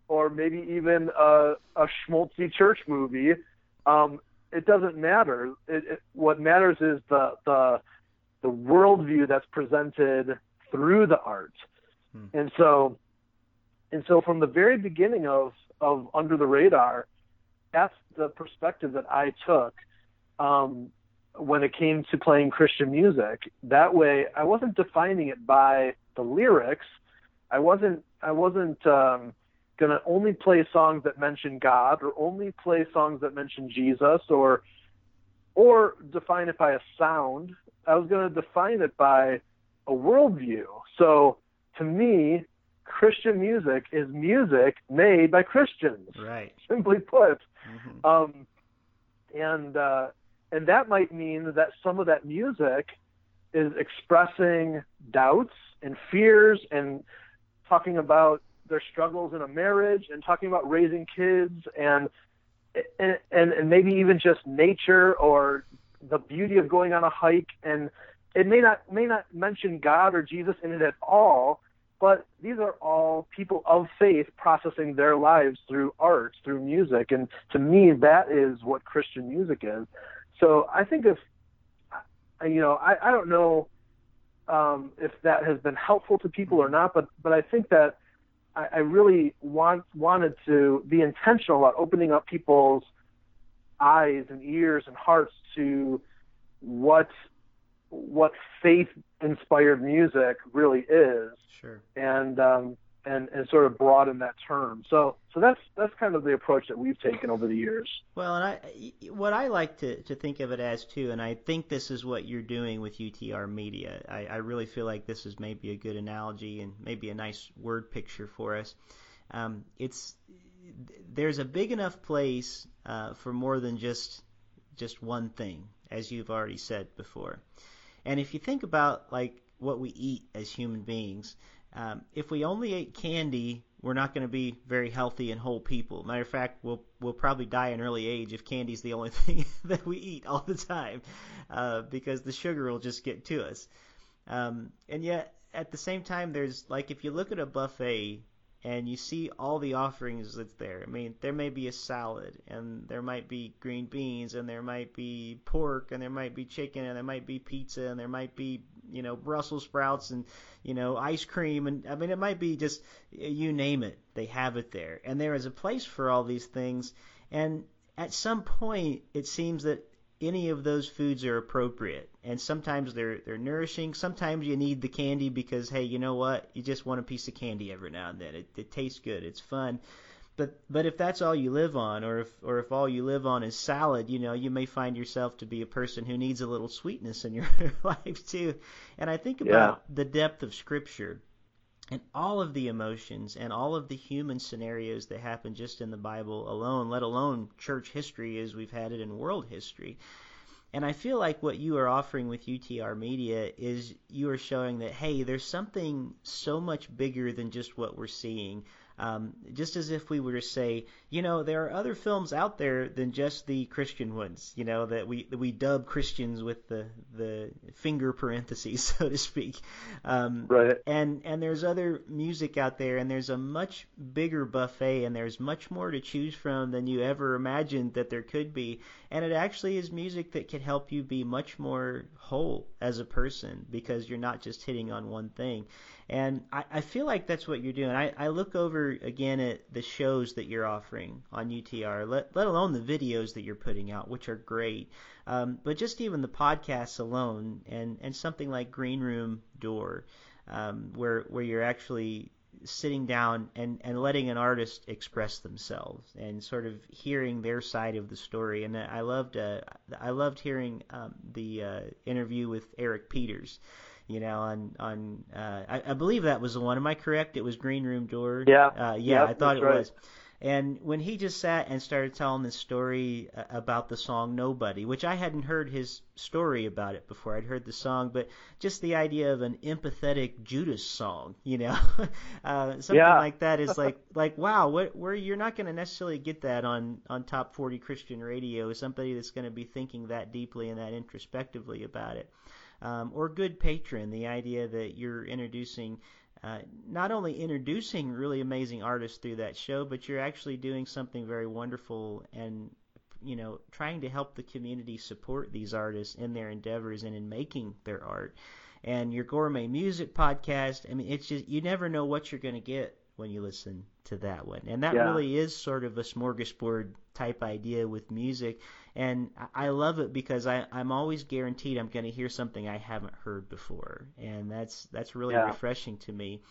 or maybe even a, a schmaltzy church movie, um, it doesn't matter. It, it, what matters is the the the worldview that's presented through the art, hmm. and so and so from the very beginning of of Under the Radar, that's the perspective that I took. Um, when it came to playing Christian music. That way, I wasn't defining it by the lyrics. I wasn't I wasn't um, gonna only play songs that mention God or only play songs that mention Jesus or or define it by a sound. I was gonna define it by a worldview. So to me, Christian music is music made by Christians. Right. Simply put. Mm-hmm. Um, and uh, and that might mean that some of that music is expressing doubts and fears and talking about their struggles in a marriage and talking about raising kids and and and, maybe even just nature or the beauty of going on a hike and it may not may not mention God or Jesus in it at all, but these are all people of faith processing their lives through art, through music, and to me that is what Christian music is. So I think if you know, I, I don't know um, if that has been helpful to people or not, but but I think that I, I really want wanted to be intentional about opening up people's eyes and ears and hearts to what what faith inspired music really is. Sure. And um, and and sort of broaden that term. So so that's that's kind of the approach that we've taken over the years. Well, and I what I like to to think of it as too, and I think this is what you're doing with UTR Media. I, I really feel like this is maybe a good analogy and maybe a nice word picture for us. Um, it's there's a big enough place uh, for more than just just one thing, as you've already said before. And if you think about like what we eat as human beings, um, if we only ate candy, we're not going to be very healthy and whole people. Matter of fact, we'll we'll probably die in early age if candy's the only thing that we eat all the time, uh, because the sugar will just get to us. Um, and yet, at the same time, there's like if you look at a buffet and you see all the offerings that's there. I mean, there may be a salad, and there might be green beans, and there might be pork, and there might be chicken, and there might be pizza, and there might be you know Brussels sprouts, and you know ice cream, and I mean it might be just you name it, they have it there, and there is a place for all these things, and at some point it seems that any of those foods are appropriate. And sometimes they're they're nourishing. Sometimes you need the candy because hey, you know what? You just want a piece of candy every now and then. It it tastes good. It's fun. But but if that's all you live on, or if or if all you live on is salad, you know, you may find yourself to be a person who needs a little sweetness in your life too. And I think about yeah. the depth of Scripture and all of the emotions and all of the human scenarios that happen just in the Bible alone, let alone church history as we've had it in world history. And I feel like what you are offering with UTR Media is you are showing that, hey, there's something so much bigger than just what we're seeing. Um, just as if we were to say, you know, there are other films out there than just the Christian ones, you know, that we that we dub Christians with the the finger parentheses, so to speak. Um, right. And and there's other music out there, and there's a much bigger buffet, and there's much more to choose from than you ever imagined that there could be. And it actually is music that can help you be much more whole as a person because you're not just hitting on one thing. And I, I feel like that's what you're doing. I, I look over again at the shows that you're offering on UTR, let, let alone the videos that you're putting out, which are great. Um, but just even the podcasts alone and, and something like Green Room Door, um, where, where you're actually sitting down and, and letting an artist express themselves and sort of hearing their side of the story. And I loved uh, I loved hearing um, the uh, interview with Eric Peters you know, on on uh, I, I believe that was the one. Am I correct? It was Green Room Door. Yeah. Uh, yeah, yep, I thought it right. was. And when he just sat and started telling the story uh, about the song Nobody, which I hadn't heard his story about it before. I'd heard the song, but just the idea of an empathetic Judas song, you know, uh, something yeah. like that is like like wow, what, where you're not going to necessarily get that on on top 40 Christian radio. Somebody that's going to be thinking that deeply and that introspectively about it um, or good patron, the idea that you're introducing uh, not only introducing really amazing artists through that show, but you're actually doing something very wonderful and you know trying to help the community support these artists in their endeavors and in making their art. And your gourmet music podcast, I mean, it's just you never know what you're going to get when you listen to that one. And that yeah. really is sort of a smorgasbord type idea with music. And I love it because I, I'm always guaranteed I'm going to hear something I haven't heard before. And that's that's really yeah. refreshing to me.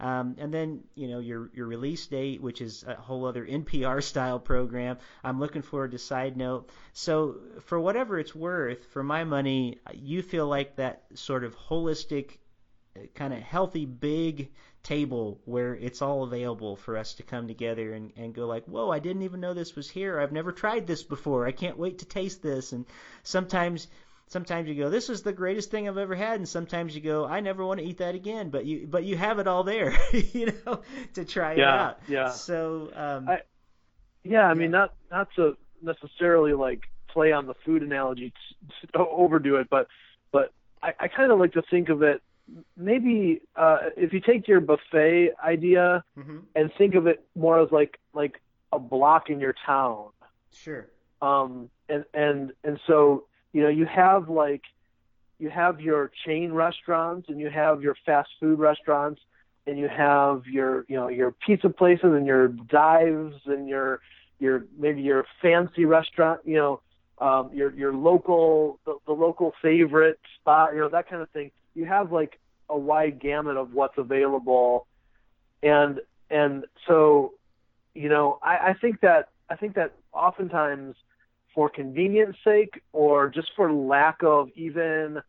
Um, and then you know your your release date, which is a whole other NPR style program. I'm looking forward to side note. So for whatever it's worth, for my money, you feel like that sort of holistic, kind of healthy, big table where it's all available for us to come together and, and go like, whoa, I didn't even know this was here. I've never tried this before. I can't wait to taste this. And sometimes sometimes you go, this is the greatest thing I've ever had, and sometimes you go, I never want to eat that again. But you but you have it all there, you know, to try yeah, it out. Yeah. So um, I, yeah, I mean not not to necessarily like play on the food analogy to overdo it, but but I, I kind of like to think of it maybe uh, if you take your buffet idea mm-hmm. and think of it more as like like a block in your town. Sure. Um, and and and so you know you have like you have your chain restaurants and you have your fast food restaurants and you have your you know your pizza places and your dives and your your maybe your fancy restaurant you know um your your local the, the local favorite spot you know that kind of thing you have like a wide gamut of what's available. And and so you know i i think that i think that oftentimes for convenience sake or just for lack of even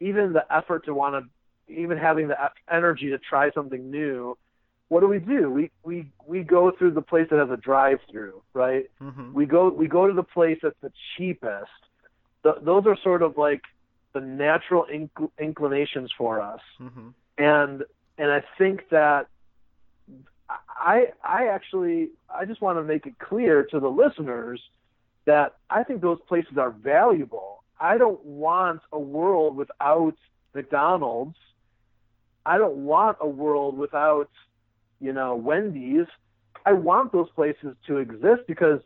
even the effort to want to even having the energy to try something new what do we do? We we we go through the place that has a drive through right? Mm-hmm. we go we go to the place that's the cheapest. The, those are sort of like the natural inc- inclinations for us mm-hmm. and and i think that i i actually i just want to make it clear to the listeners that I think those places are valuable. I don't want a world without McDonald's. I don't want a world without, you know, Wendy's. I want those places to exist because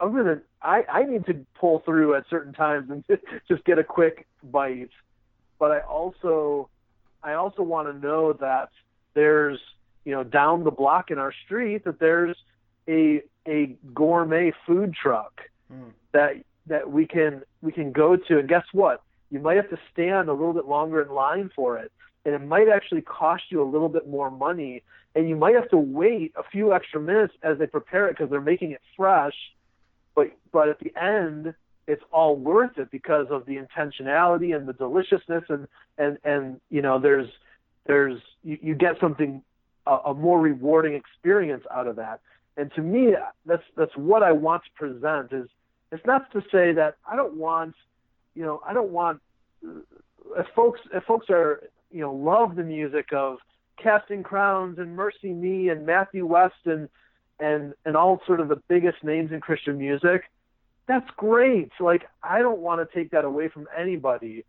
I'm gonna. I I need to pull through at certain times and just get a quick bite. But I also, I also want to know that there's, you know, down the block in our street that there's a a gourmet food truck mm. that that we can we can go to. And guess what? You might have to stand a little bit longer in line for it, and it might actually cost you a little bit more money. And you might have to wait a few extra minutes as they prepare it because they're making it fresh. But but at the end, it's all worth it because of the intentionality and the deliciousness and and and you know there's there's you, you get something a, a more rewarding experience out of that. And to me that's that's what I want to present is it's not to say that I don't want, you know, I don't want uh, if folks if folks are you know love the music of Casting Crowns and MercyMe and Matthew West and and and all sort of the biggest names in Christian music, that's great. Like I don't want to take that away from anybody.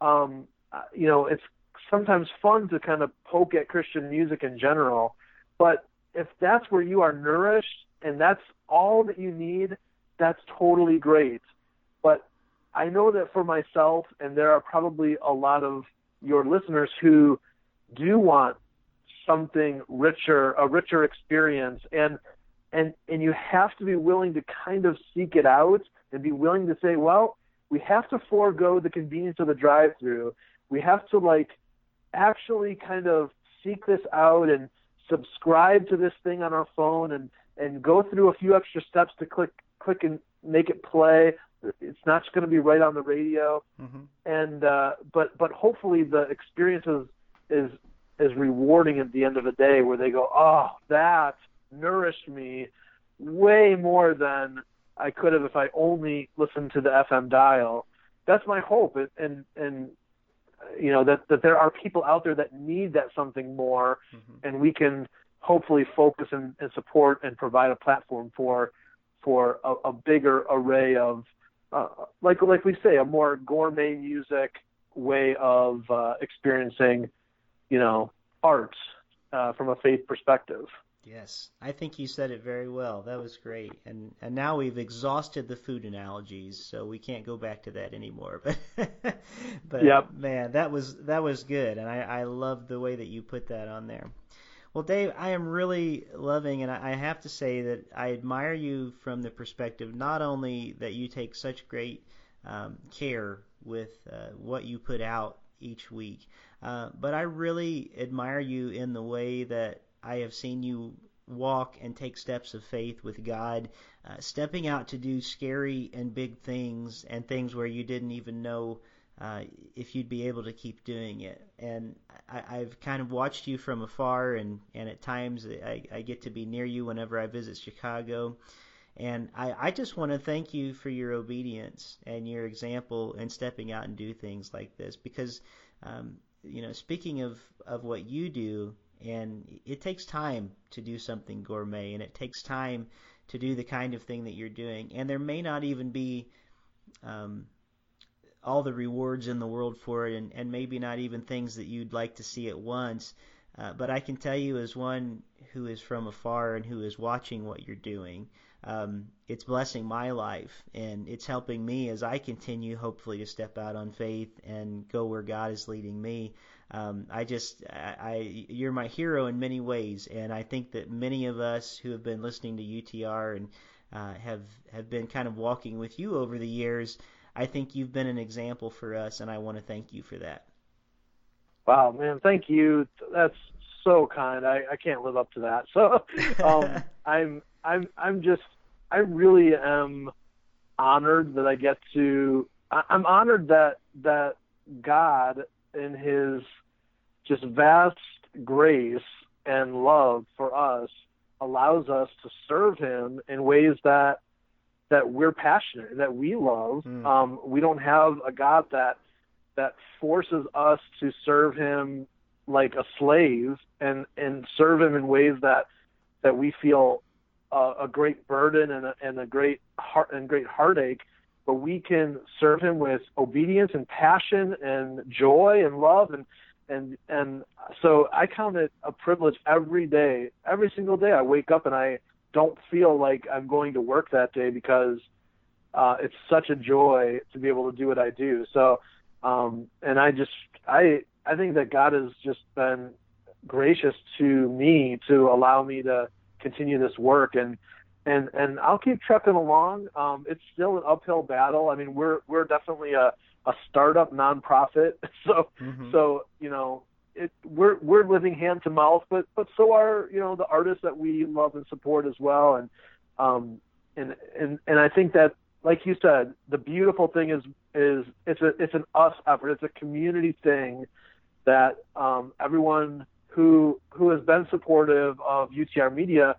Um, you know, it's sometimes fun to kind of poke at Christian music in general, but if that's where you are nourished and that's all that you need, that's totally great. But I know that for myself, and there are probably a lot of your listeners who do want something richer, a richer experience, and and and you have to be willing to kind of seek it out and be willing to say, well, we have to forego the convenience of the drive-through. We have to like actually kind of seek this out and subscribe to this thing on our phone and and go through a few extra steps to click click and make it play. It's not just going to be right on the radio, mm-hmm. and uh, but but hopefully the experience is, is is rewarding at the end of the day, where they go, oh, that nourished me way more than I could have if I only listened to the FM dial. That's my hope, and and, and you know that that there are people out there that need that something more, mm-hmm. and we can hopefully focus and, and support and provide a platform for for a, a bigger array of uh, like like we say a more gourmet music way of uh, experiencing you know art uh, from a faith perspective. Yes, I think you said it very well. That was great. And and now we've exhausted the food analogies, so we can't go back to that anymore. But but yep. man, that was that was good, and I I love the way that you put that on there. Well, Dave, I am really loving, and I have to say that I admire you from the perspective not only that you take such great um, care with uh, what you put out each week, uh, but I really admire you in the way that I have seen you walk and take steps of faith with God, uh, stepping out to do scary and big things and things where you didn't even know uh, if you'd be able to keep doing it. And I, I've kind of watched you from afar, and, and at times I, I get to be near you whenever I visit Chicago. And I, I just want to thank you for your obedience and your example in stepping out and do things like this because, um, you know, speaking of, of what you do, and it takes time to do something gourmet, and it takes time to do the kind of thing that you're doing. And there may not even be um, all the rewards in the world for it, and, and maybe not even things that you'd like to see at once. Uh, but I can tell you, as one who is from afar and who is watching what you're doing, um, it's blessing my life and it's helping me as I continue, hopefully, to step out on faith and go where God is leading me. Um, I just, I, I, you're my hero in many ways, and I think that many of us who have been listening to UTR and uh, have have been kind of walking with you over the years. I think you've been an example for us, and I want to thank you for that. Wow, man, thank you. That's so kind. I, I can't live up to that. So um, I'm I'm I'm just I really am honored that I get to. I'm honored that that God in His just vast grace and love for us allows us to serve him in ways that that we're passionate that we love mm. um, we don't have a god that that forces us to serve him like a slave and and serve him in ways that that we feel a great burden and a, and a great heart and great heartache but we can serve him with obedience and passion and joy and love and and and so I count it a privilege every day, every single day. I wake up and I don't feel like I'm going to work that day because uh, it's such a joy to be able to do what I do. So, um, and I just I I think that God has just been gracious to me to allow me to continue this work and and and I'll keep trucking along. Um, it's still an uphill battle. I mean, we're we're definitely a a startup nonprofit. So mm-hmm. so you know it, we're we're living hand to mouth, but but so are you know the artists that we love and support as well. And um and and and I think that like you said, the beautiful thing is is it's a it's an us effort. It's a community thing that um, everyone who who has been supportive of UTR Media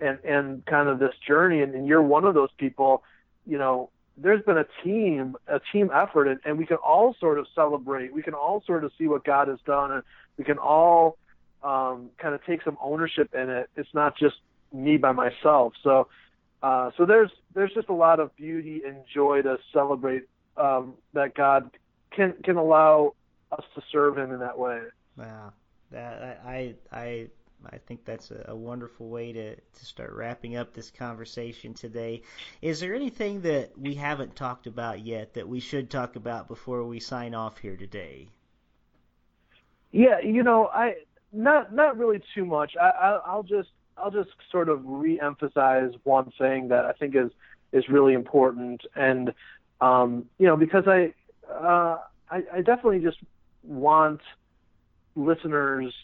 and and kind of this journey, and, and you're one of those people. You know, there's been a team, a team effort, and, and we can all sort of celebrate. We can all sort of see what God has done, and we can all um, kind of take some ownership in it. It's not just me by myself. So, uh, so there's there's just a lot of beauty and joy to celebrate um, that God can can allow us to serve Him in that way. Wow, that I I I think that's a, a, wonderful way to, to start wrapping up this conversation today. Is there anything that we haven't talked about yet that we should talk about before we sign off here today? Yeah, you know, I not not really too much. I, I I'll just I'll just sort of re-emphasize one thing that I think is is really important, and um, you know, because I uh, I, I definitely just want listeners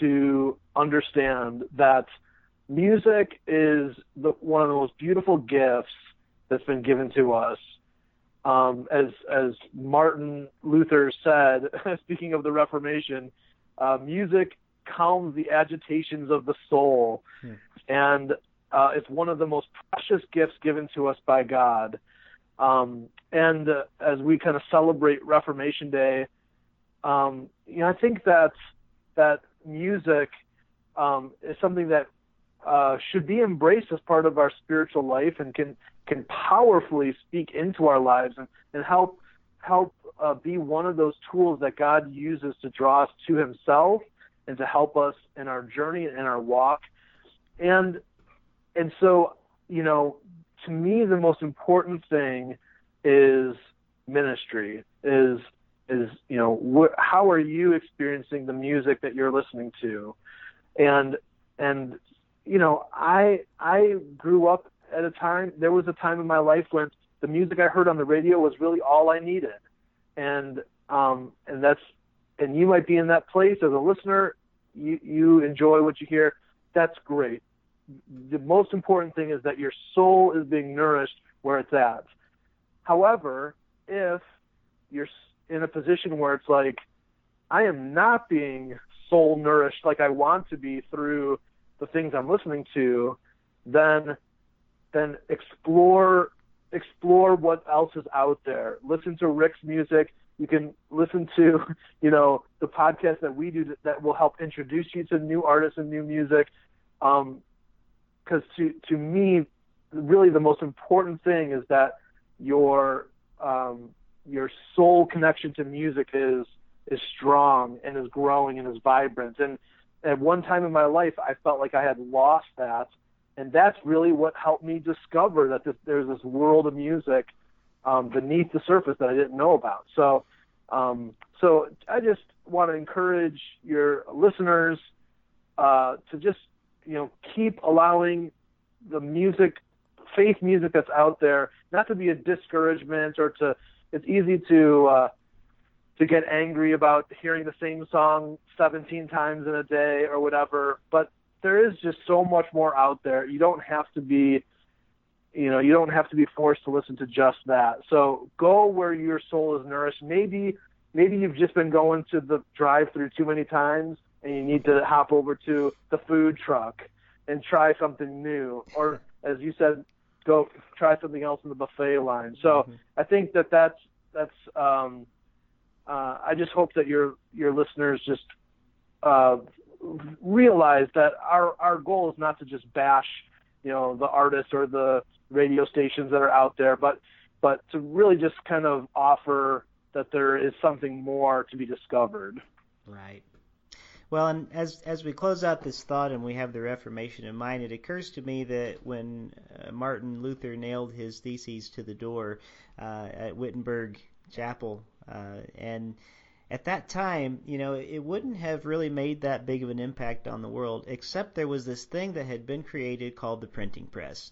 to understand that music is the, one of the most beautiful gifts that's been given to us. Um, as as Martin Luther said, speaking of the Reformation, uh, music calms the agitations of the soul, hmm. and uh, it's one of the most precious gifts given to us by God. Um, and uh, as we kind of celebrate Reformation Day, um, you know, I think that that music um, is something that uh, should be embraced as part of our spiritual life and can can powerfully speak into our lives and, and help help uh, be one of those tools that God uses to draw us to Himself and to help us in our journey and in our walk. And and so you know, to me, the most important thing is ministry. Is is you know wh- how are you experiencing the music that you're listening to? And and you know i i grew up at a time there was a time in my life when the music i heard on the radio was really all i needed. And um and that's and you might be in that place as a listener you you enjoy what you hear. That's great. The most important thing is that your soul is being nourished where it's at. However if you're in a position where it's like I am not being soul nourished like I want to be through the things I'm listening to, then then explore explore what else is out there. Listen to Rick's music. You can listen to, you know, the podcast that we do that will help introduce you to new artists and new music. Because um, to to me, really the most important thing is that your um, your soul connection to music is is strong and is growing and is vibrant. And at one time in my life, I felt like I had lost that, and that's really what helped me discover that this, there's this world of music um, beneath the surface that I didn't know about. So, um, so I just want to encourage your listeners uh, to just you know keep allowing the music, faith music that's out there, not to be a discouragement or to. It's easy to uh, to get angry about hearing the same song 17 times in a day or whatever, but there is just so much more out there. You don't have to be you know, you don't have to be forced to listen to just that. So go where your soul is nourished. Maybe maybe you've just been going to the drive-through too many times and you need to hop over to the food truck and try something new or as you said go try something else in the buffet line. So mm-hmm. I think that that's that's um uh, I just hope that your your listeners just uh, realize that our our goal is not to just bash you know the artists or the radio stations that are out there, but but to really just kind of offer that there is something more to be discovered. Right. Well, and as as we close out this thought and we have the Reformation in mind, it occurs to me that when uh, Martin Luther nailed his theses to the door uh, at Wittenberg Chapel, uh, and at that time, you know, it wouldn't have really made that big of an impact on the world, except there was this thing that had been created called the printing press.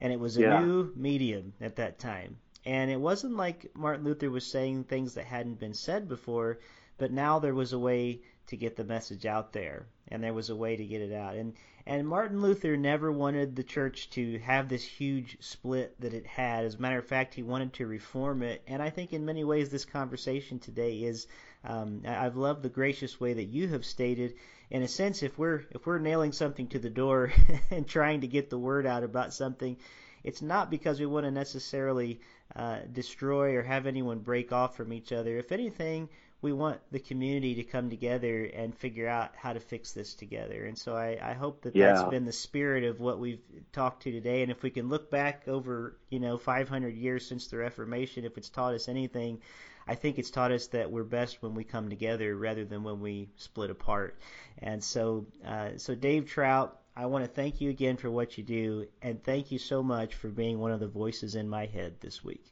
And it was a yeah. new medium at that time. And it wasn't like Martin Luther was saying things that hadn't been said before, but now there was a way to get the message out there, and there was a way to get it out. And and Martin Luther never wanted the church to have this huge split that it had. As a matter of fact, he wanted to reform it. And I think in many ways this conversation today is um, I've loved the gracious way that you have stated. In a sense, if we're if we're nailing something to the door and trying to get the word out about something, it's not because we want to necessarily uh, destroy or have anyone break off from each other. If anything, we want the community to come together and figure out how to fix this together. And so I, I hope that yeah. that's been the spirit of what we've talked to today. And if we can look back over, you know, 500 years since the Reformation, if it's taught us anything, I think it's taught us that we're best when we come together rather than when we split apart. And so, uh, so Dave Trout, I want to thank you again for what you do, and thank you so much for being one of the voices in my head this week.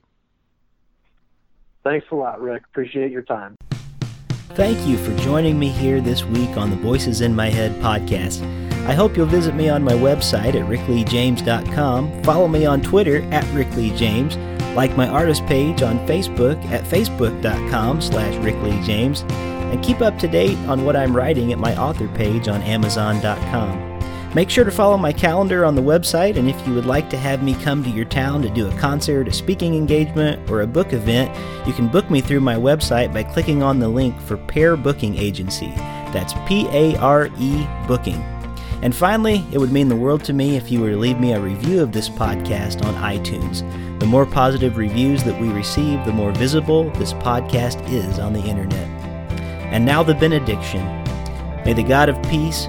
Thanks a lot, Rick. Appreciate your time. Thank you for joining me here this week on the Voices in My Head podcast. I hope you'll visit me on my website at rickleejames.com, follow me on Twitter at rickleejames, like my artist page on Facebook at facebook.com slash rickleejames, and keep up to date on what I'm writing at my author page on amazon.com. Make sure to follow my calendar on the website, and if you would like to have me come to your town to do a concert, a speaking engagement, or a book event, you can book me through my website by clicking on the link for Pare Booking Agency. That's P A R E Booking. And finally, it would mean the world to me if you were to leave me a review of this podcast on iTunes. The more positive reviews that we receive, the more visible this podcast is on the internet. And now the benediction. May the God of peace,